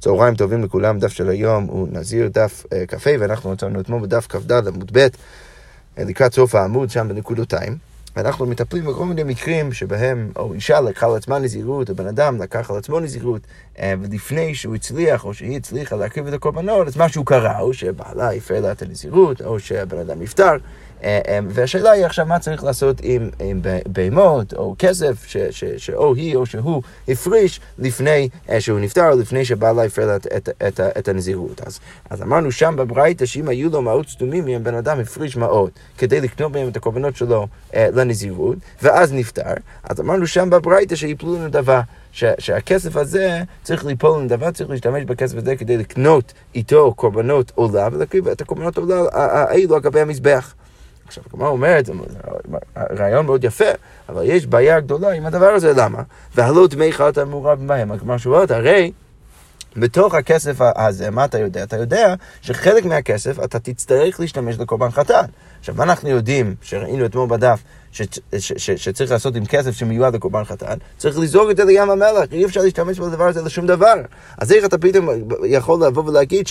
צהריים טובים לכולם, דף של היום הוא נזיר דף uh, כ"ה, ואנחנו נותרנו אתמול בדף כ"ד עמוד ב', uh, לקראת סוף העמוד, שם בנקודותיים. ואנחנו מטפלים בכל מיני מקרים שבהם או אישה לקחה על עצמה נזירות, או בן אדם לקח על עצמו נזירות, uh, ולפני שהוא הצליח, או שהיא הצליחה להקריב את הקורבנות, אז משהו קרה, או שבעלה הפר לה את הנזירות, או שהבן אדם נפטר. אה, אה, והשאלה היא עכשיו מה צריך לעשות עם, עם בהמות או כסף ש, ש, שאו היא או שהוא הפריש לפני אה, שהוא נפטר, לפני שבעלה הפר את, את, את, את הנזירות. אז, אז אמרנו שם בברייתא שאם היו לו מעות סתומים, אם בן אדם הפריש מעות כדי לקנות בהם את הקורבנות שלו לנזירות, ואז נפטר, אז אמרנו שם בברייתא שיפלו לנדבה. ש, שהכסף הזה צריך ליפול לנדבה, צריך להשתמש בכסף הזה כדי לקנות איתו קורבנות עולה ולהקריב את הקורבנות עולה האלו על גבי המזבח. עכשיו, הגמרא אומרת, רעיון מאוד יפה, אבל יש בעיה גדולה עם הדבר הזה, למה? והלא דמי חלת מעורב בהם. הגמרא שואלת, הרי בתוך הכסף הזה, מה אתה יודע? אתה יודע שחלק מהכסף אתה תצטרך להשתמש לקורבן חתן. עכשיו, מה אנחנו יודעים, שראינו אתמול בדף, שצריך לעשות עם כסף שמיועד לקורבן חתן, צריך לזרוק את זה לים המלח, אי אפשר להשתמש בדבר הזה לשום דבר. אז איך אתה פתאום יכול לבוא ולהגיד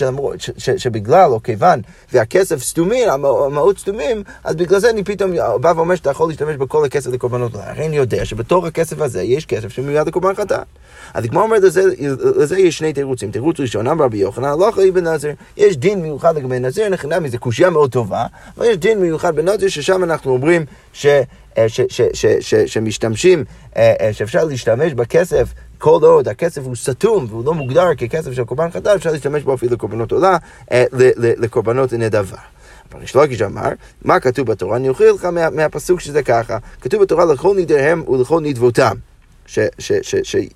שבגלל או כיוון והכסף סתומים, המהות סתומים, אז בגלל זה אני פתאום בא ואומר שאתה יכול להשתמש בכל הכסף לקורבנות. הרי אני יודע שבתוך הכסף הזה יש כסף שמיועד לקורבן חתן. אז כמו אומרת, לזה, יש שני תירוצים. תירוץ ראשון, אמר רבי יוחנן, הלכה היא בנזר. יש דין מיוחד לגבי נזיר, נכנע מזה קושייה מאוד טובה, אבל יש דין מיוחד בנזיר, ששם אנחנו אומרים ש... אה, ש, ש, ש, ש, שמשתמשים, אה, אה, שאפשר להשתמש בכסף כל עוד הכסף הוא סתום והוא לא מוגדר ככסף של קורבן חטא, אפשר להשתמש בו אפילו לקורבנות עולה, לקורבנות נדבה. אבל יש לוגיש אמר, מה כתוב בתורה? אני אוכיח לך מה, מהפסוק שזה ככה. כתוב בתורה לכל נידיהם ולכל נדבותם.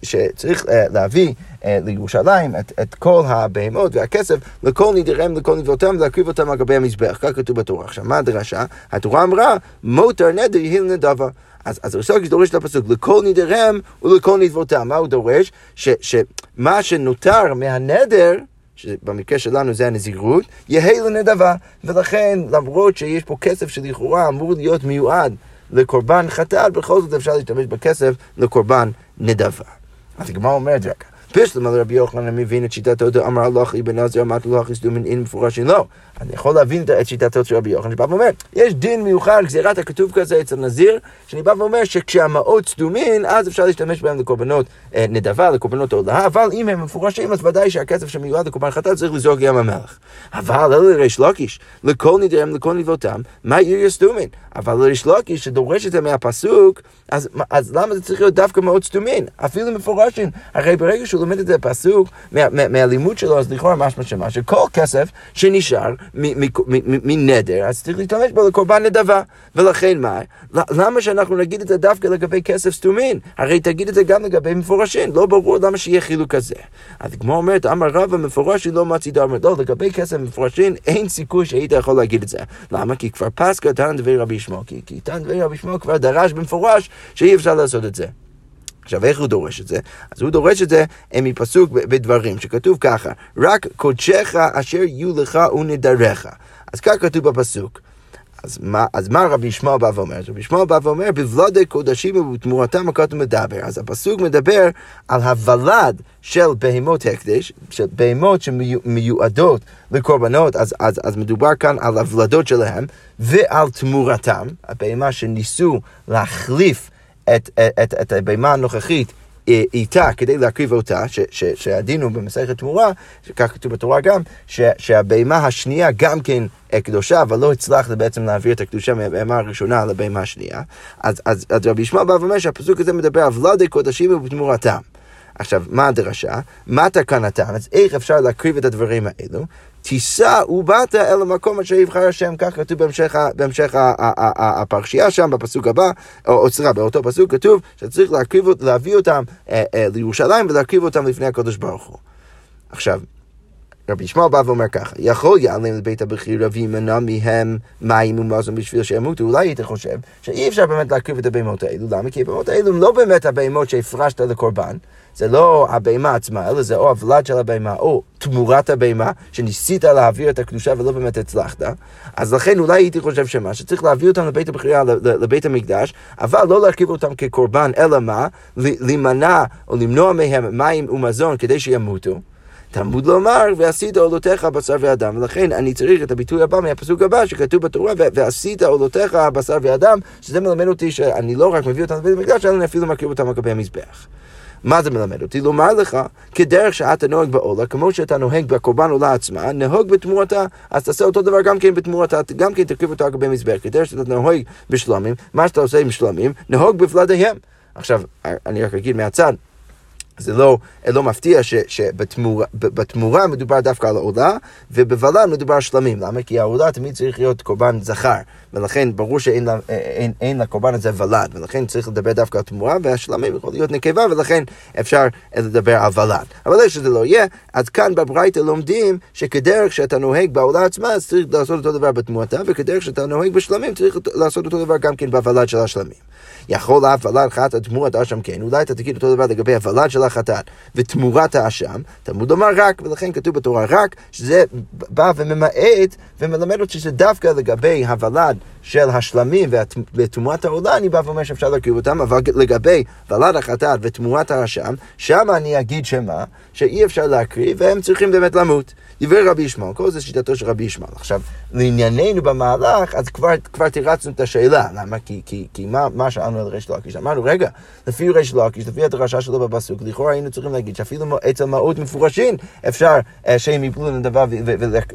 שצריך להביא לירושלים את, את כל הבהמות והכסף לכל נדיריהם, לכל נדבותם, ולהקריב אותם על גבי המזבח. כך כתוב בתורה. עכשיו, מה הדרשה? התורה אמרה, מותר נדר יהי לנדבה. אז, אז ריסוקיש דורש את הפסוק, לכל נדיריהם ולכל נדבותם. מה הוא דורש? שמה שנותר מהנדר, שבמקרה שלנו זה הנזירות, יהא לנדבה. ולכן, למרות שיש פה כסף שלכאורה אמור להיות מיועד לקורבן חטאת, בכל זאת אפשר להשתמש בכסף לקורבן נדבה. אז הגמרא אומרת רגע, פשלם על רבי יוחנן מבין את שיטתו, אמר הלך אבן עזר, אמרתי לו, אחי סדומין אין מפורשים, לא. אני יכול להבין את שיטתו של רבי יוחנן, שבא ואומר, יש דין מיוחד, גזירת הכתוב כזה אצל נזיר, שאני בא ואומר שכשהמעות סדומין, אז אפשר להשתמש בהם לקורבנות אה, נדבה, לקורבנות עולה, אבל אם הם מפורשים, אז ודאי שהכסף שמיועד לקורבן חטאת צריך לזרוק ים המלח. אבל אלה ריש לוקיש, לכל נדריהם, לכל נדבותם, מה עיר יסדומין? אבל ריש לוקיש שדורש את זה מהפסוק, אז, אז למה זה צריך להיות דווקא מעות סדומין? אפילו מפורשים. הרי ברגע שהוא לומד את זה מה, מהלימוד שלו, אז לכאורה משמע שמה, שכל כסף שנשאר מנדר, אז צריך להשתמש בו לקורבן נדבה. ולכן מה? למה שאנחנו נגיד את זה דווקא לגבי כסף סתומין? הרי תגיד את זה גם לגבי מפורשים, לא ברור למה שיהיה חילוק כזה. אז כמו אומרת, אמר רבא מפורשי לא מציא דבר, לא, לגבי כסף מפורשים אין סיכוי שהיית יכול להגיד את זה. למה? כי כבר פסקה תן דברי רבי שמואל, כי תן דברי רבי שמואל כבר דרש במפורש שאי אפשר לעשות את זה. עכשיו, איך הוא דורש את זה? אז הוא דורש את זה מפסוק בדברים, שכתוב ככה, רק קודשך אשר יהיו לך ונדריך. אז כך כתוב בפסוק. אז מה, אז מה רבי ישמעאל בא ואומר? רבי ישמעאל בא ואומר, בוולדי קודשים ובתמורתם הכתוב מדבר. אז הפסוק מדבר על הוולד של בהמות הקדש, של בהמות שמיועדות לקורבנות, אז, אז, אז מדובר כאן על הוולדות שלהם, ועל תמורתם, הבהמה שניסו להחליף את, את, את הבהמה הנוכחית אה, איתה כדי להקריב אותה, ש, ש, שהדין הוא במסכת תמורה, כך כתוב בתורה גם, ש, שהבהמה השנייה גם כן קדושה, אבל לא הצלחת בעצם להעביר את הקדושה מהבהמה הראשונה לבהמה השנייה. אז, אז, אז רבי ישמעאל בא ואומר שהפסוק הזה מדבר על ולדי קודשים ובתמורתם. עכשיו, מה הדרשה? מה תקנתם? אז איך אפשר להקריב את הדברים האלו? תישא ובאת אל המקום אשר יבחר השם, כך כתוב בהמשך, בהמשך הפרשייה שם, בפסוק הבא, או סליחה, באותו פסוק כתוב שצריך להקריב, להביא אותם אה, אה, לירושלים ולהקריב אותם לפני הקדוש ברוך הוא. עכשיו, רבי ישמעאל בא ואומר ככה, יכול יעלם לבית הבחירה וימנע מהם מים ומזון בשביל שימותו, אולי היית חושב שאי אפשר באמת להקריב את הבהמות האלו, למה? כי הבהמות האלו הם לא באמת הבהמות שהפרשת לקורבן, זה לא הבהמה עצמה, אלא זה או הוולד של הבהמה, או תמורת הבהמה, שניסית להעביר את הקדושה ולא באמת הצלחת. אז לכן אולי הייתי חושב שמה, שצריך להביא אותם לבית הבחירה, לבית המקדש, אבל לא להרכיב אותם כקורבן, אלא מה? להימנע או למנוע מהם מים ומזון כדי שימותו. תלמוד לומר, ועשית עולותיך בשר ואדם. ולכן אני צריך את הביטוי הבא מהפסוק הבא שכתוב בתורה, ועשית עולותיך בשר ואדם, שזה מלמד אותי שאני לא רק מביא אותם לבית המקדש, אלא אני אפילו מקריב אותם על גבי המזבח. מה זה מלמד אותי? לומר לך, כדרך שאתה נוהג בעולה, כמו שאתה נוהג בקורבן עולה עצמה, נהוג בתמורתה, אז תעשה אותו דבר גם כן בתמורתה, גם כן תקריב אותה על גבי מזבח. כדרך שאתה נוהג בשלמים, מה שאתה עושה עם שלמים, נהוג בוולדיהם. עכשיו, אני רק אגיד מהצד, זה לא, לא מפתיע ש, שבתמורה מדובר דווקא על העולה, ובוולד מדובר על שלמים. למה? כי העולה תמיד צריך להיות קורבן זכר, ולכן ברור שאין לה, אין, אין לקורבן הזה ולד, ולכן צריך לדבר דווקא על תמורה, והשלמים יכול להיות נקבה, ולכן אפשר לדבר על ולד. אבל איך שזה לא יהיה, אז כאן בברייתא לומדים שכדרך שאתה נוהג בעולה עצמה, אז צריך לעשות אותו דבר בתמורתה, וכדרך שאתה נוהג בשלמים, צריך לעשות אותו דבר גם כן בוולד של השלמים. יכול אף ולד חטאת תמורת אשם כן, אולי אתה תגיד אותו דבר לגבי הוולד של החטאת ותמורת האשם, תלמוד לומר רק, ולכן כתוב בתורה רק, שזה בא וממעט ומלמד אותי שזה דווקא לגבי הוולד של השלמים ותמורת העולה, אני בא ואומר שאפשר להקריב אותם, אבל לגבי ולד החטאת ותמורת האשם, שם אני אגיד שמה? שאי אפשר להקריב והם צריכים באמת למות. דברי רבי ישמעאל, כל זה שיטתו של רבי ישמעאל. עכשיו, לענייננו במהלך, אז כבר, כבר תירצנו את השאלה. למה? כי, כי, כי מה, מה שאלנו על ריש לקיש? אמרנו, רגע, לפי ריש לקיש, לפי הדרשה שלו בפסוק, לכאורה היינו צריכים להגיד שאפילו אצל מעות מפורשים אפשר uh, שהם יפלו נדבה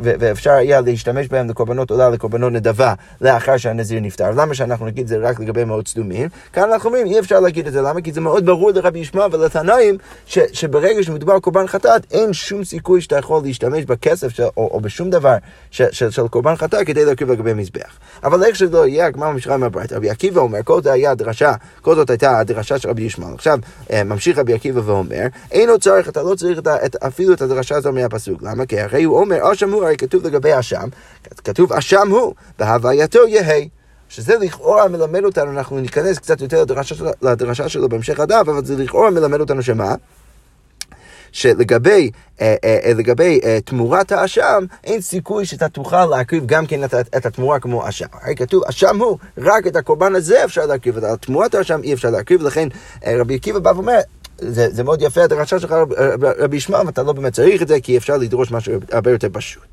ואפשר היה להשתמש בהם לקורבנות עולה, לקורבנות נדבה, לאחר שהנזיר נפטר. למה שאנחנו נגיד את זה רק לגבי מעות סדומים? כאן אנחנו אומרים, אי אפשר להגיד את זה. למה? כי זה מאוד ברור לרבי ישמעאל ולתנאים, שברגע שמדובר על קורבן חטאת, אין שום סיכוי שאתה יכול להשתמש בכסף של, או, או בשום דבר של, של, של קורבן חטא כדי להקריב לגבי מזבח. אבל איך שזה יהיה, הגמרא ממשיכה מהברית. רבי עקיבא אומר, כל זה היה הדרשה, כל זאת הייתה הדרשה של רבי ישמעאל. עכשיו, אה, ממשיך רבי עקיבא ואומר, אין עוד צורך, אתה לא צריך את, את, אפילו את הדרשה הזו מהפסוק. למה? כי הרי הוא אומר, אשם הוא, הרי כתוב לגבי אשם, כתוב אשם הוא, בהווייתו יהי. שזה לכאורה מלמד אותנו, אנחנו ניכנס קצת יותר לדרשה, של, לדרשה שלו בהמשך הדף, אבל זה לכאורה מלמד אותנו שמה? שלגבי אה, אה, אה, לגבי אה, תמורת האשם, אין סיכוי שאתה תוכל להקריב גם כן את, את התמורה כמו אשם. הרי כתוב, אשם הוא, רק את הקורבן הזה אפשר להקריב, את תמורת האשם אי אפשר להקריב, לכן אה, רבי עקיבא בא ואומר, זה, זה מאוד יפה הדרשה שלך רבי, רבי ישמעאל, ואתה לא באמת צריך את זה, כי אפשר לדרוש משהו הרבה יותר פשוט.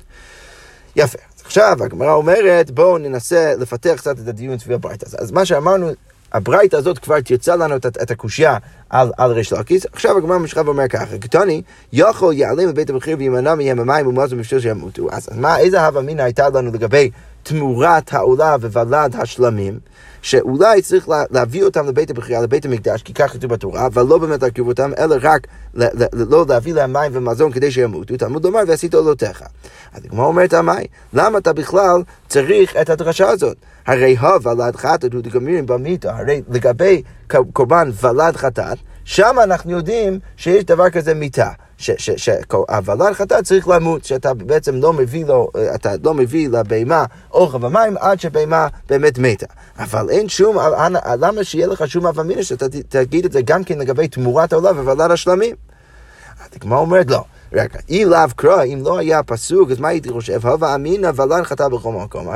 יפה. עכשיו הגמרא אומרת, בואו ננסה לפתח קצת את הדיון סביב הברית הזה. אז מה שאמרנו, הברייתא הזאת כבר תרצה לנו את, את הקושייה על, על ריש לקיס. עכשיו הגמרא ממשיכה ואומר ככה, קטוני, יכול ייעלם מבית המחיר וימנע מהם המים ומזון בשביל שימותו. אז מה, איזה הווה אמינא הייתה לנו לגבי תמורת העולה וולד השלמים? שאולי צריך להביא אותם לבית הבחירה, לבית המקדש, כי כך כתוב בתורה, אבל לא באמת להקריב אותם, אלא רק לא להביא להם מים ומזון כדי שימותו, תלמוד לומר ועשית עולותיך. אז הגמרא אומרת, עמי, למה אתה בכלל צריך את הדרשה הזאת? הרי הוולד חטאת הוא דגמירים במיתו, הרי לגבי קורבן ולד חטאת, שם אנחנו יודעים שיש דבר כזה מיתה. שהוולד חטאת צריך למות, שאתה בעצם לא מביא לו, אתה לא מביא לבהמה אוכל ומים עד שבהמה באמת מתה. אבל אין שום, למה שיהיה לך שום אב אמינא שאתה תגיד את זה גם כן לגבי תמורת העולם וולד השלמים? הגמרא אומרת לא. רגע, אי לאו קרא, אם לא היה פסוק, אז מה הייתי חושב? הווה אמינא ולן חטא בכל מקום.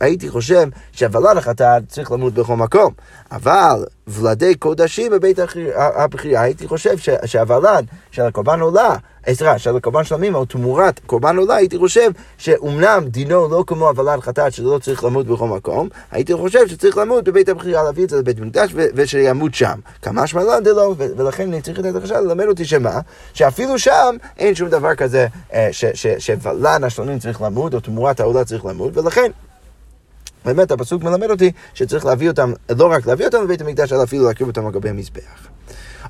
הייתי חושב שהוולד החטא צריך למות בכל מקום. אבל ולדי קודשים בבית הבחירה, הייתי חושב שהוולד של הקורבן עולה, עזרה, של הקורבן שלמים, או תמורת קורבן עולה, הייתי חושב שאומנם דינו לא כמו הוולד חטאת, שלא צריך למות בכל מקום, הייתי חושב שצריך למות בבית הבחירה, להביא את זה לבית המקדש ושימות שם. כמה שמלן דלא, ולכן אני צריך את הדרשה ללמד אותי שמה? שאפילו שם אין שום דבר כזה אה, שוולד השלמים צריך למות, או תמורת העולה צריך למות, ולכן באמת הפסוק מלמד אותי שצריך להביא אותם, לא רק להביא אותם לבית המקדש, אלא אפילו להקריב אותם על גבי המזבח.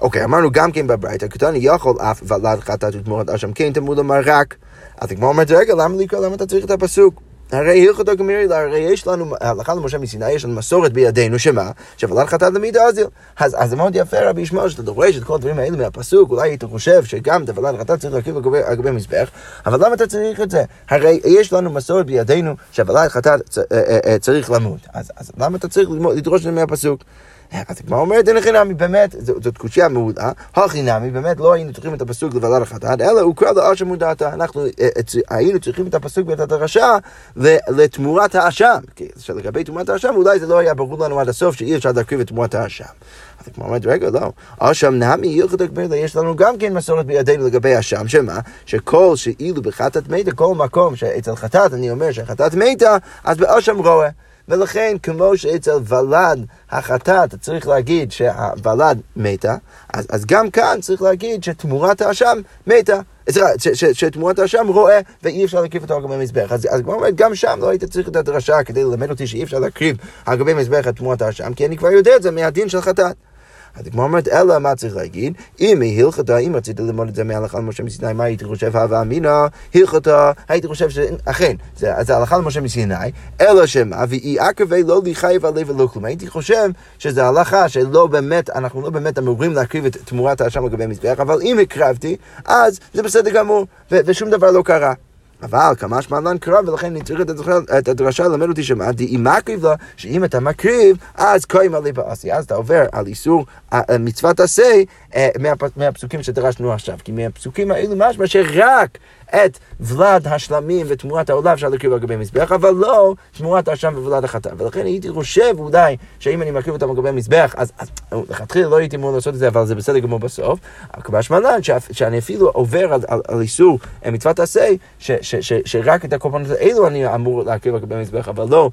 אוקיי, אמרנו גם כן בברייתא, קטני יכול אף ולד חטאת ותמורת אשם כן תמוד אמר רק. אז הגמרא אומרת, רגע, למה לקרוא, למה אתה צריך את הפסוק? הרי הלכות הגמירי, הרי יש לנו, הלכה למשה מסיני, יש לנו מסורת בידינו, שמה? שוולד חטאת למידה אזיל. אז, אז זה מאוד יפה, רבי ישמעאל, שאתה דורש את כל הדברים האלה מהפסוק, אולי היית חושב שגם את הוולד חטאת צריך להקריב על גבי מזבח, אבל למה אתה צריך את זה? הרי יש לנו מסורת בידינו שהוולד חטאת אה, אה, אה, צריך למות. אז למה אתה צריך לדרוש את זה מהפסוק? אז הגמרא אומרת, אין לכי נמי, באמת, זאת קושייה מעולה, הכי נמי, באמת לא היינו צריכים את הפסוק לבלד החטאת, אלא הוא קרא לאשם מודעתה. אנחנו אה, היינו צריכים את הפסוק ואת הדרשה לתמורת האשם. כי לגבי תמורת האשם, אולי זה לא היה ברור לנו עד הסוף שאי אפשר להקריב את תמורת האשם. אז הגמרא אומרת, רגע, לא. אשם נמי הלכת הגמרא, יש לנו גם כן מסורת בידינו לגבי אשם, שמה? שכל שאילו בחטאת מתה, כל מקום שאצל חטאת, אני אומר שחטאת מתה, אז באשם רואה. ולכן, כמו שאצל ולד החטאת צריך להגיד שהוולד מתה, אז, אז גם כאן צריך להגיד שתמורת האשם מתה. סליחה, שתמורת האשם רואה ואי אפשר להקריב אותו על גבי מזבח. אז, כבר אומרת, גם שם לא היית צריך את הדרשה כדי ללמד אותי שאי אפשר להקריב על גבי מזבח את תמורת האשם, כי אני כבר יודע את זה מהדין של חטאת. אז הגמרא אומרת, אלא מה צריך להגיד? אם היא הלכתה, אם רצית ללמוד את זה מהלכה למשה מסיני, מה הייתי חושב הווה אמינא? הלכתה, הייתי חושב שאכן, זה, הלכה למשה מסיני, אלא שמה, ואי עקבי לא לי חייב עלי ולא כלום. הייתי חושב שזה הלכה שלא באמת, אנחנו לא באמת אמורים להקריב את תמורת האשם לגבי מזבח, אבל אם הקרבתי, אז זה בסדר גמור, ושום דבר לא קרה. אבל כמה שמעלן קרב, ולכן אני צריך את הדרשה ללמד אותי שמה, דאי מקריב לה, שאם אתה מקריב, אז קוים עלי בעשי. אז אתה עובר על איסור מצוות עשה מהפסוקים שדרשנו עכשיו. כי מהפסוקים האלו משמע שרק את ולד השלמים ותמורת העולה אפשר להקריב על גבי מזבח, אבל לא תמורת האשם וולד החטא. ולכן הייתי חושב אולי שאם אני מקריב אותם על גבי מזבח, אז, לכתחילה לא הייתי אמור לעשות את זה, אבל זה בסדר גמור בסוף. כבר שמלן, שאני אפילו עובר על איסור מצוות עשה, שרק את הקורבנות האלו אני אמור להקריב על גבי מזבח, אבל לא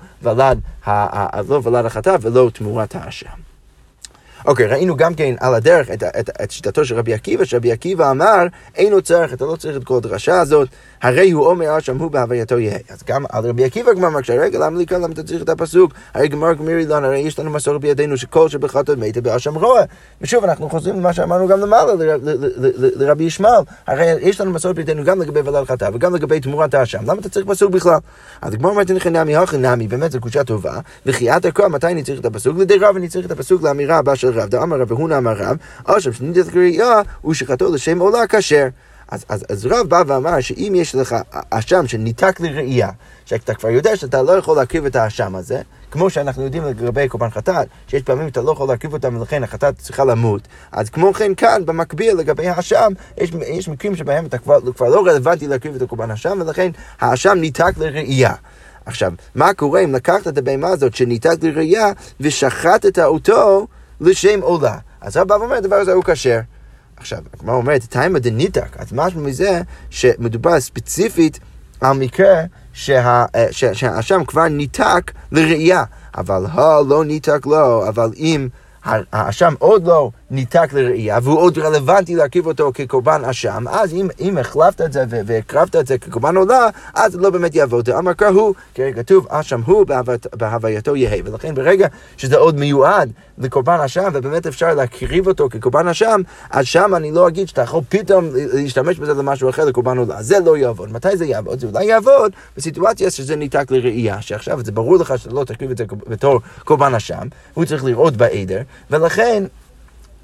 לא ולד החטא ולא תמורת האשם. אוקיי, ראינו גם כן על הדרך את, את, את שיטתו של רבי עקיבא, שרבי עקיבא אמר, אינו צריך, אתה לא צריך את כל הדרשה הזאת, הרי הוא אומר שם הוא בהווייתו יהיה. אז גם על רבי עקיבא גמר מקשה, רגע, למה לי כאן, למה אתה צריך את הפסוק? הרי גמר גמירי לנו, הרי יש לנו מסורת בידינו שכל שבחטאת מתה באשם רועה. ושוב, אנחנו חוזרים למה שאמרנו גם למעלה, לרבי ישמעאל. הרי יש לנו מסורת בידינו גם לגבי ולד חטא וגם לגבי תמורת האשם. למה אתה צריך פסוק בכלל? אז הגמר אומרת, נכי נמי הכי נמי, באמת זו קושה טובה. וכי את הכל, מתי אני צריך את הפסוק? לדי אני צריך את הפסוק לאמירה הבאה של רב. דאמר רב והונה אמר רב, אשם שניתת קריאה, ושחטאו לשם עולה כשר. אז, אז, אז רב בא ואמר שאם יש לך אשם שניתק לראייה, שאתה כבר יודע שאתה לא יכול להקריב את האשם הזה, כמו שאנחנו יודעים לגבי קורבן חטאת, שיש פעמים אתה לא יכול להקריב אותם ולכן החטאת צריכה למות, אז כמו כן כאן, במקביל לגבי האשם, יש, יש מקרים שבהם אתה כבר, כבר לא רלוונטי להקריב את הקורבן האשם, ולכן האשם ניתק לראייה. עכשיו, מה קורה אם לקחת את הבהמה הזאת שניתק לראייה ושחטת אותו לשם עולה? אז רב בא ואומר, הדבר הזה הוא כשר. עכשיו, הגמרא אומרת, תימא דניתק, אז משהו מזה שמדובר ספציפית על מקרה אה, שהאשם כבר ניתק לראייה, אבל הלא ניתק לו, אבל אם האשם עוד לא ניתק לראייה והוא עוד רלוונטי להרכיב אותו כקורבן אשם, אז אם, אם החלפת את זה והקרבת את זה כקורבן עולה, אז לא באמת יעבוד. אמר קראו, כתוב אשם הוא בהווייתו יהא. ולכן ברגע שזה עוד מיועד לקורבן אשם ובאמת אפשר להקריב אותו כקורבן אשם, אז שם אני לא אגיד שאתה יכול פתאום להשתמש בזה למשהו אחר לקורבן עולה. זה לא יעבוד. מתי זה יעבוד? זה אולי יעבוד בסיטואציה שזה ניתק לראייה, שעכשיו זה ברור לך שאתה לא תקריב את זה בתור קורבן אשם, הוא צריך לראות בעדר, ולכן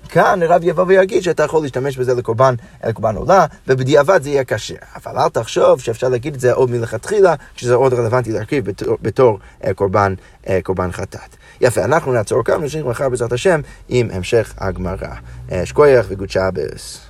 כאן הרב יבוא ויגיד שאתה יכול להשתמש בזה לקורבן, לקורבן עולה, ובדיעבד זה יהיה קשה. אבל אל תחשוב שאפשר להגיד את זה עוד מלכתחילה, כשזה עוד רלוונטי להרכיב בתור, בתור uh, קורבן, uh, קורבן חטאת. יפה, אנחנו נעצור כאן ונשאיר מחר בעזרת השם עם המשך הגמרא. Uh, שקוייך וגוד שבס.